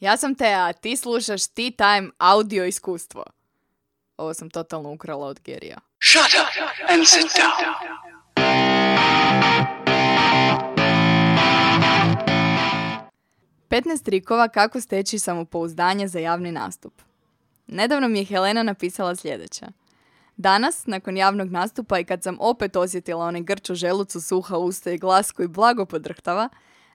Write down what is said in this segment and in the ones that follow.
Ja sam Tea, a ti slušaš Tea Time audio iskustvo. Ovo sam totalno ukrala od Gerija. Shut up and sit down. 15 trikova kako steći samopouzdanje za javni nastup. Nedavno mi je Helena napisala sljedeće. Danas, nakon javnog nastupa i kad sam opet osjetila onaj grč u želucu, suha usta i glas koji blago podrhtava,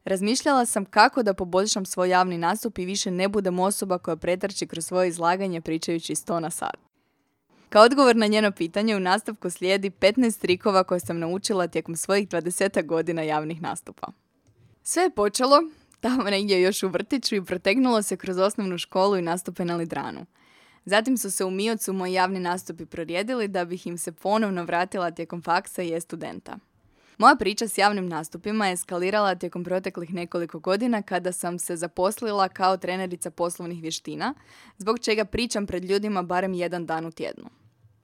razmišljala sam kako da poboljšam svoj javni nastup i više ne budem osoba koja pretrči kroz svoje izlaganje pričajući 100 na sat. Kao odgovor na njeno pitanje u nastavku slijedi 15 trikova koje sam naučila tijekom svojih 20 godina javnih nastupa. Sve je počelo tamo negdje još u vrtiću i protegnulo se kroz osnovnu školu i nastupe na Lidranu. Zatim su se u Miocu moji javni nastupi prorijedili da bih im se ponovno vratila tijekom faksa i studenta. Moja priča s javnim nastupima je eskalirala tijekom proteklih nekoliko godina kada sam se zaposlila kao trenerica poslovnih vještina, zbog čega pričam pred ljudima barem jedan dan u tjednu.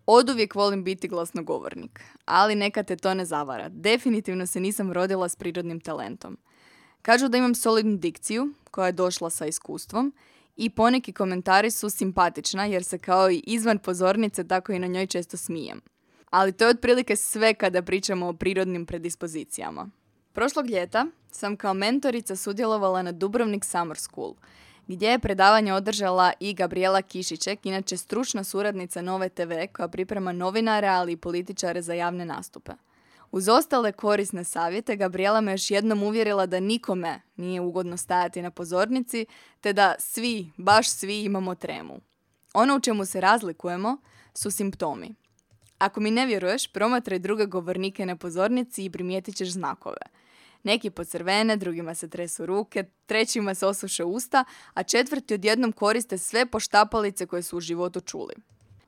Oduvijek volim biti glasnogovornik, ali neka te to ne zavara. Definitivno se nisam rodila s prirodnim talentom. Kažu da imam solidnu dikciju, koja je došla sa iskustvom, i poneki komentari su simpatična jer se kao i izvan pozornice tako i na njoj često smijem. Ali to je otprilike sve kada pričamo o prirodnim predispozicijama. Prošlog ljeta sam kao mentorica sudjelovala na Dubrovnik Summer School, gdje je predavanje održala i Gabriela Kišićek, inače stručna suradnica Nove TV koja priprema novinare, ali i političare za javne nastupe. Uz ostale korisne savjete, Gabriela me još jednom uvjerila da nikome nije ugodno stajati na pozornici, te da svi, baš svi imamo tremu. Ono u čemu se razlikujemo su simptomi. Ako mi ne vjeruješ, promatraj druge govornike na pozornici i primijetit ćeš znakove. Neki pocrvene, drugima se tresu ruke, trećima se osuše usta, a četvrti odjednom koriste sve poštapalice koje su u životu čuli.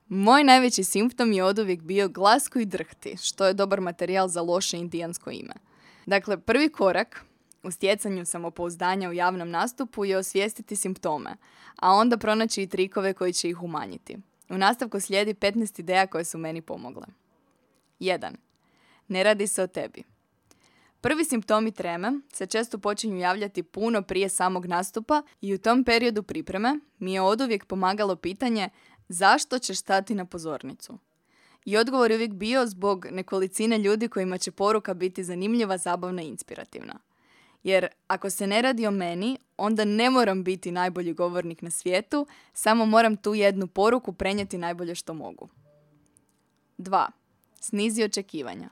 Moj najveći simptom je oduvijek bio glas koji drhti, što je dobar materijal za loše indijansko ime. Dakle, prvi korak u stjecanju samopouzdanja u javnom nastupu je osvijestiti simptome, a onda pronaći i trikove koji će ih umanjiti. U nastavku slijedi 15 ideja koje su meni pomogle. 1. Ne radi se o tebi. Prvi simptomi treme se često počinju javljati puno prije samog nastupa i u tom periodu pripreme mi je oduvijek pomagalo pitanje zašto ćeš stati na pozornicu? I odgovor je uvijek bio zbog nekolicine ljudi kojima će poruka biti zanimljiva, zabavna i inspirativna. Jer ako se ne radi o meni, onda ne moram biti najbolji govornik na svijetu, samo moram tu jednu poruku prenijeti najbolje što mogu. 2. Snizi očekivanja.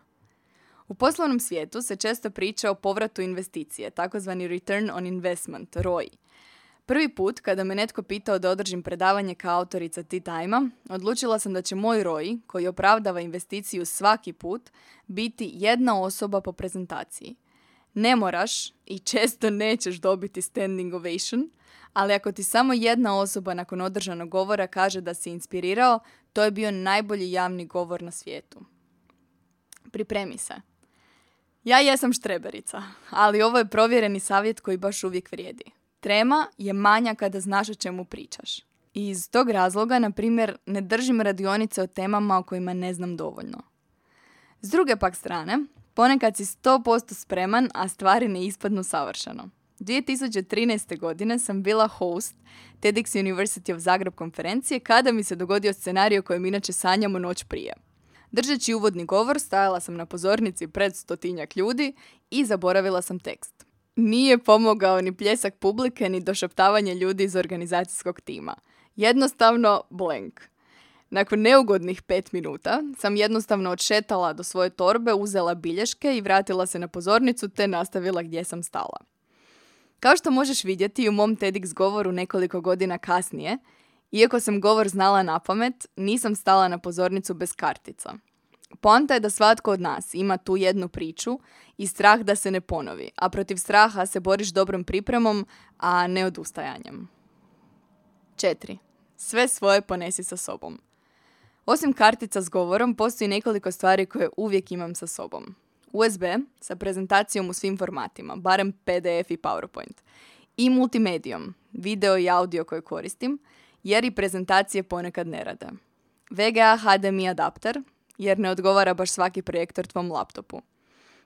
U poslovnom svijetu se često priča o povratu investicije, takozvani return on investment, ROI. Prvi put, kada me netko pitao da održim predavanje kao autorica Tea Time-a, odlučila sam da će moj ROI, koji opravdava investiciju svaki put, biti jedna osoba po prezentaciji. Ne moraš i često nećeš dobiti standing ovation, ali ako ti samo jedna osoba nakon održanog govora kaže da si inspirirao, to je bio najbolji javni govor na svijetu. Pripremi se. Ja jesam štreberica, ali ovo je provjereni savjet koji baš uvijek vrijedi. Trema je manja kada znaš o čemu pričaš. I iz tog razloga, na primjer, ne držim radionice o temama o kojima ne znam dovoljno. S druge pak strane, ponekad si 100% spreman, a stvari ne ispadnu savršeno. 2013. godine sam bila host TEDx University of Zagreb konferencije kada mi se dogodio scenario kojem inače sanjamo noć prije. Držeći uvodni govor, stajala sam na pozornici pred stotinjak ljudi i zaboravila sam tekst. Nije pomogao ni pljesak publike, ni došaptavanje ljudi iz organizacijskog tima. Jednostavno blank. Nakon neugodnih pet minuta sam jednostavno odšetala do svoje torbe, uzela bilješke i vratila se na pozornicu te nastavila gdje sam stala. Kao što možeš vidjeti u mom TEDx govoru nekoliko godina kasnije, iako sam govor znala na pamet, nisam stala na pozornicu bez kartica. Poanta je da svatko od nas ima tu jednu priču i strah da se ne ponovi, a protiv straha se boriš dobrom pripremom, a ne odustajanjem. 4. Sve svoje ponesi sa sobom. Osim kartica s govorom, postoji nekoliko stvari koje uvijek imam sa sobom. USB sa prezentacijom u svim formatima, barem PDF i PowerPoint. I multimedijom, video i audio koje koristim, jer i prezentacije ponekad ne rade. VGA HDMI adapter, jer ne odgovara baš svaki projektor tvom laptopu.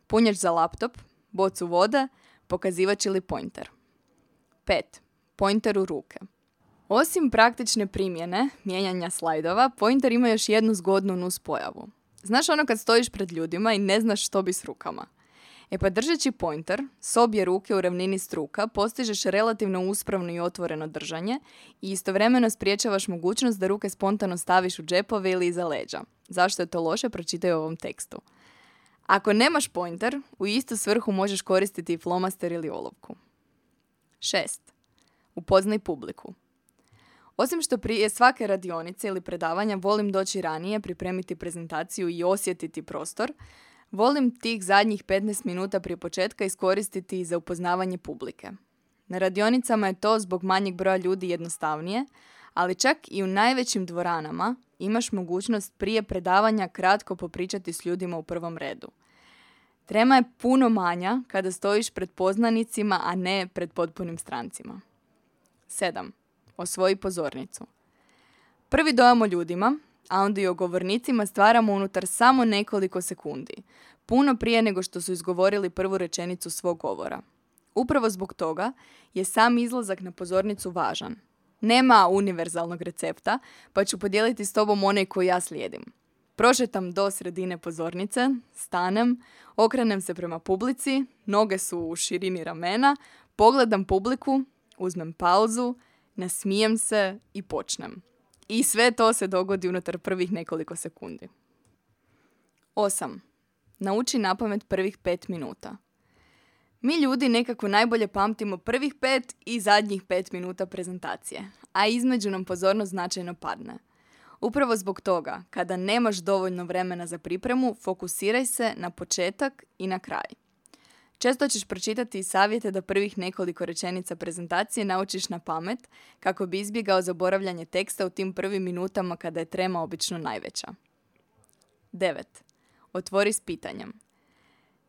Punjač za laptop, bocu vode, pokazivač ili pointer. 5. Pointer u ruke. Osim praktične primjene, mijenjanja slajdova, Pointer ima još jednu zgodnu nus pojavu. Znaš ono kad stojiš pred ljudima i ne znaš što bi s rukama. E pa držeći pointer, s obje ruke u ravnini struka, postižeš relativno uspravno i otvoreno držanje i istovremeno spriječavaš mogućnost da ruke spontano staviš u džepove ili iza leđa. Zašto je to loše, pročitaj u ovom tekstu. Ako nemaš pointer, u istu svrhu možeš koristiti i flomaster ili olovku. 6. Upoznaj publiku. Osim što prije svake radionice ili predavanja volim doći ranije, pripremiti prezentaciju i osjetiti prostor, volim tih zadnjih 15 minuta prije početka iskoristiti za upoznavanje publike. Na radionicama je to zbog manjeg broja ljudi jednostavnije, ali čak i u najvećim dvoranama imaš mogućnost prije predavanja kratko popričati s ljudima u prvom redu. Trema je puno manja kada stojiš pred poznanicima, a ne pred potpunim strancima. 7. Osvoji pozornicu. Prvi dojam o ljudima, a onda i o govornicima stvaramo unutar samo nekoliko sekundi, puno prije nego što su izgovorili prvu rečenicu svog govora. Upravo zbog toga je sam izlazak na pozornicu važan. Nema univerzalnog recepta, pa ću podijeliti s tobom onaj koji ja slijedim. Prošetam do sredine pozornice, stanem, okrenem se prema publici, noge su u širini ramena, pogledam publiku, uzmem pauzu, nasmijem se i počnem. I sve to se dogodi unutar prvih nekoliko sekundi. 8. Nauči napamet prvih pet minuta. Mi ljudi nekako najbolje pamtimo prvih pet i zadnjih pet minuta prezentacije, a između nam pozornost značajno padne. Upravo zbog toga, kada nemaš dovoljno vremena za pripremu, fokusiraj se na početak i na kraj. Često ćeš pročitati i savjete da prvih nekoliko rečenica prezentacije naučiš na pamet kako bi izbjegao zaboravljanje teksta u tim prvim minutama kada je trema obično najveća. 9. Otvori s pitanjem.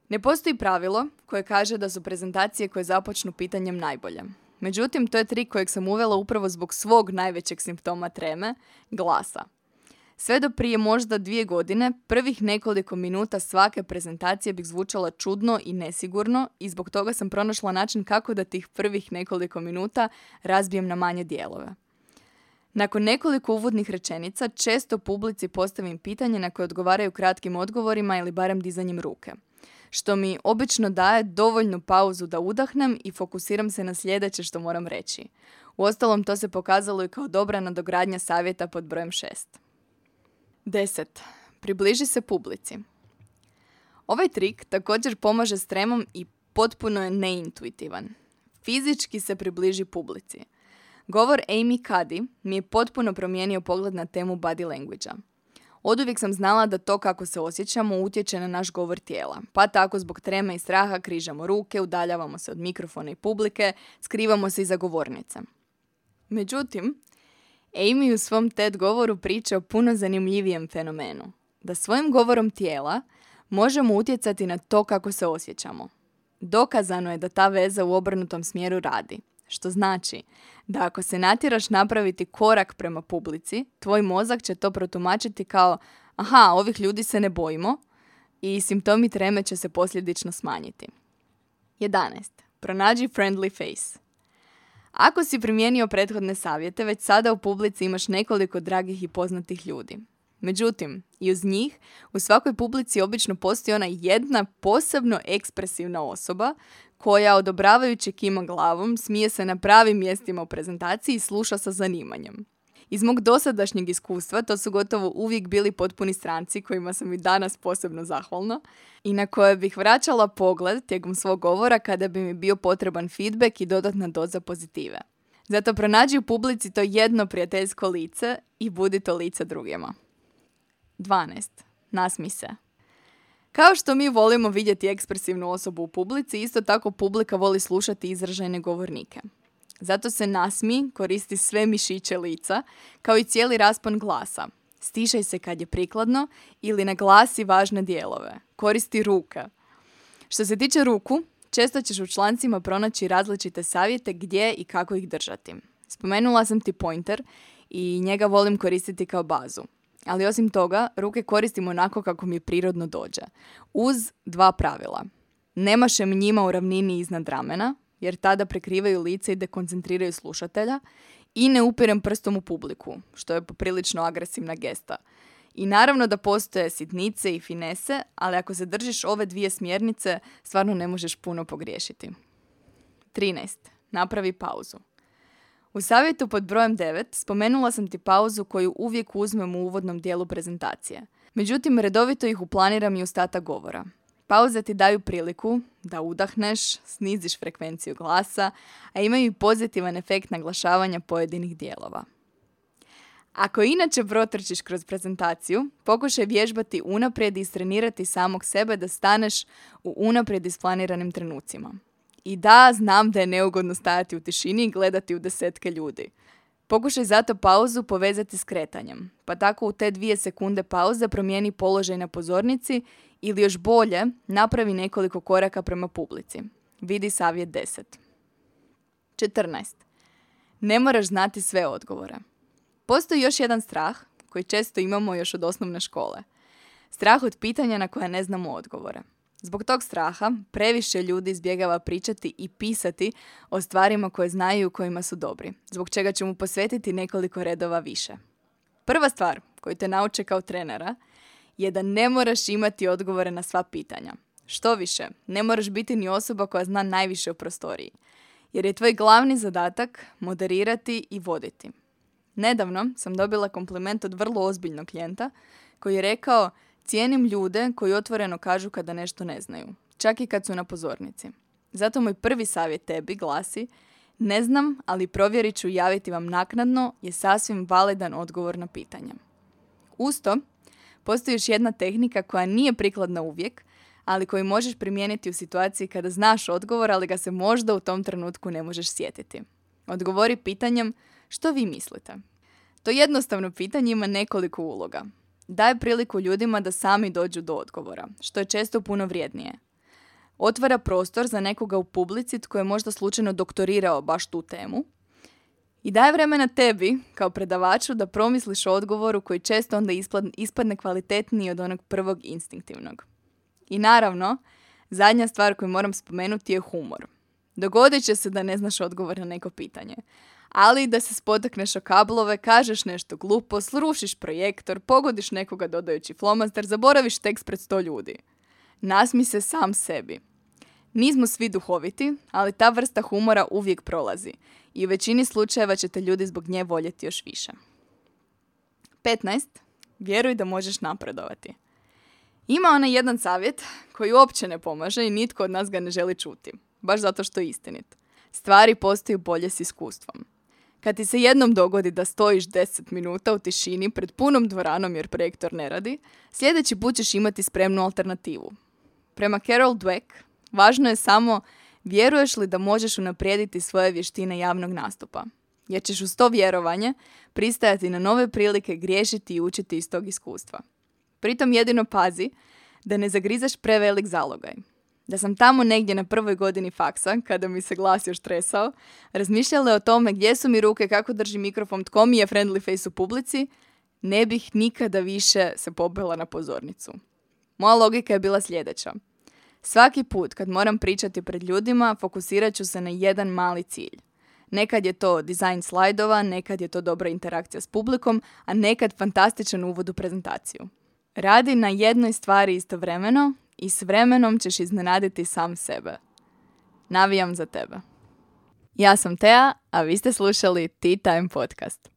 Ne postoji pravilo koje kaže da su prezentacije koje započnu pitanjem najbolje. Međutim, to je trik kojeg sam uvela upravo zbog svog najvećeg simptoma treme, glasa. Sve do prije možda dvije godine, prvih nekoliko minuta svake prezentacije bih zvučala čudno i nesigurno i zbog toga sam pronašla način kako da tih prvih nekoliko minuta razbijem na manje dijelove. Nakon nekoliko uvodnih rečenica, često publici postavim pitanje na koje odgovaraju kratkim odgovorima ili barem dizanjem ruke što mi obično daje dovoljnu pauzu da udahnem i fokusiram se na sljedeće što moram reći. Uostalom, to se pokazalo i kao dobra nadogradnja savjeta pod brojem 6. 10. Približi se publici. Ovaj trik također pomaže s tremom i potpuno je neintuitivan. Fizički se približi publici. Govor Amy Cuddy mi je potpuno promijenio pogled na temu body language Oduvijek sam znala da to kako se osjećamo utječe na naš govor tijela. Pa tako zbog treme i straha križamo ruke, udaljavamo se od mikrofona i publike, skrivamo se iza govornice. Međutim, Amy u svom TED govoru priča o puno zanimljivijem fenomenu. Da svojim govorom tijela možemo utjecati na to kako se osjećamo. Dokazano je da ta veza u obrnutom smjeru radi. Što znači da ako se natjeraš napraviti korak prema publici, tvoj mozak će to protumačiti kao aha, ovih ljudi se ne bojimo i simptomi treme će se posljedično smanjiti. 11. Pronađi friendly face. Ako si primijenio prethodne savjete, već sada u publici imaš nekoliko dragih i poznatih ljudi. Međutim, i uz njih, u svakoj publici obično postoji ona jedna posebno ekspresivna osoba koja odobravajući kima glavom smije se na pravim mjestima u prezentaciji i sluša sa zanimanjem. Iz mog dosadašnjeg iskustva to su gotovo uvijek bili potpuni stranci kojima sam i danas posebno zahvalna i na koje bih vraćala pogled tijekom svog govora kada bi mi bio potreban feedback i dodatna doza pozitive. Zato pronađi u publici to jedno prijateljsko lice i budi to lice drugima. 12. Nasmi se. Kao što mi volimo vidjeti ekspresivnu osobu u publici, isto tako publika voli slušati izražajne govornike. Zato se nasmi koristi sve mišiće lica, kao i cijeli raspon glasa. Stišaj se kad je prikladno ili naglasi važne dijelove. Koristi ruke. Što se tiče ruku, često ćeš u člancima pronaći različite savjete gdje i kako ih držati. Spomenula sam ti pointer i njega volim koristiti kao bazu. Ali osim toga, ruke koristim onako kako mi prirodno dođe. Uz dva pravila. Nemašem njima u ravnini iznad ramena, jer tada prekrivaju lice i dekoncentriraju slušatelja i ne upirem prstom u publiku, što je poprilično agresivna gesta. I naravno da postoje sitnice i finese, ali ako se držiš ove dvije smjernice, stvarno ne možeš puno pogriješiti. 13. Napravi pauzu. U savjetu pod brojem 9 spomenula sam ti pauzu koju uvijek uzmem u uvodnom dijelu prezentacije. Međutim, redovito ih uplaniram i ostatak govora. Pauze ti daju priliku da udahneš, sniziš frekvenciju glasa, a imaju i pozitivan efekt naglašavanja pojedinih dijelova. Ako inače protrčiš kroz prezentaciju, pokušaj vježbati unaprijed i istrenirati samog sebe da staneš u unaprijed isplaniranim trenucima. I da, znam da je neugodno stajati u tišini i gledati u desetke ljudi. Pokušaj zato pauzu povezati s kretanjem, pa tako u te dvije sekunde pauze promijeni položaj na pozornici ili još bolje, napravi nekoliko koraka prema publici. Vidi savjet 10. 14. Ne moraš znati sve odgovore. Postoji još jedan strah koji često imamo još od osnovne škole. Strah od pitanja na koja ne znamo odgovore. Zbog tog straha previše ljudi izbjegava pričati i pisati o stvarima koje znaju u kojima su dobri, zbog čega će mu posvetiti nekoliko redova više. Prva stvar koju te nauče kao trenera je da ne moraš imati odgovore na sva pitanja. Što više, ne moraš biti ni osoba koja zna najviše o prostoriji, jer je tvoj glavni zadatak moderirati i voditi. Nedavno sam dobila kompliment od vrlo ozbiljnog klijenta koji je rekao cijenim ljude koji otvoreno kažu kada nešto ne znaju, čak i kad su na pozornici. Zato moj prvi savjet tebi glasi ne znam, ali provjerit ću javiti vam naknadno je sasvim validan odgovor na pitanje. Usto, postoji još jedna tehnika koja nije prikladna uvijek, ali koju možeš primijeniti u situaciji kada znaš odgovor, ali ga se možda u tom trenutku ne možeš sjetiti. Odgovori pitanjem što vi mislite? To jednostavno pitanje ima nekoliko uloga. Daje priliku ljudima da sami dođu do odgovora, što je često puno vrijednije. Otvara prostor za nekoga u publici tko je možda slučajno doktorirao baš tu temu. I daje vremena tebi, kao predavaču, da promisliš o odgovoru koji često onda ispadne kvalitetniji od onog prvog instinktivnog. I naravno, zadnja stvar koju moram spomenuti je humor. Dogodit će se da ne znaš odgovor na neko pitanje ali da se spotakneš o kablove, kažeš nešto glupo, srušiš projektor, pogodiš nekoga dodajući flomaster, zaboraviš tekst pred sto ljudi. Nasmi se sam sebi. Nismo svi duhoviti, ali ta vrsta humora uvijek prolazi i u većini slučajeva ćete ljudi zbog nje voljeti još više. 15. Vjeruj da možeš napredovati. Ima onaj jedan savjet koji uopće ne pomaže i nitko od nas ga ne želi čuti, baš zato što je istinit. Stvari postaju bolje s iskustvom. Kad ti se jednom dogodi da stojiš 10 minuta u tišini pred punom dvoranom jer projektor ne radi, sljedeći put ćeš imati spremnu alternativu. Prema Carol Dweck, važno je samo vjeruješ li da možeš unaprijediti svoje vještine javnog nastupa. Jer ćeš uz to vjerovanje pristajati na nove prilike griješiti i učiti iz tog iskustva. Pritom jedino pazi da ne zagrizaš prevelik zalogaj da sam tamo negdje na prvoj godini faksa, kada mi se glas još tresao, razmišljala o tome gdje su mi ruke, kako drži mikrofon, tko mi je friendly face u publici, ne bih nikada više se pobila na pozornicu. Moja logika je bila sljedeća. Svaki put kad moram pričati pred ljudima, fokusirat ću se na jedan mali cilj. Nekad je to dizajn slajdova, nekad je to dobra interakcija s publikom, a nekad fantastičan uvod u prezentaciju. Radi na jednoj stvari istovremeno i s vremenom ćeš iznenaditi sam sebe. Navijam za tebe. Ja sam Tea, a vi ste slušali Tea Time Podcast.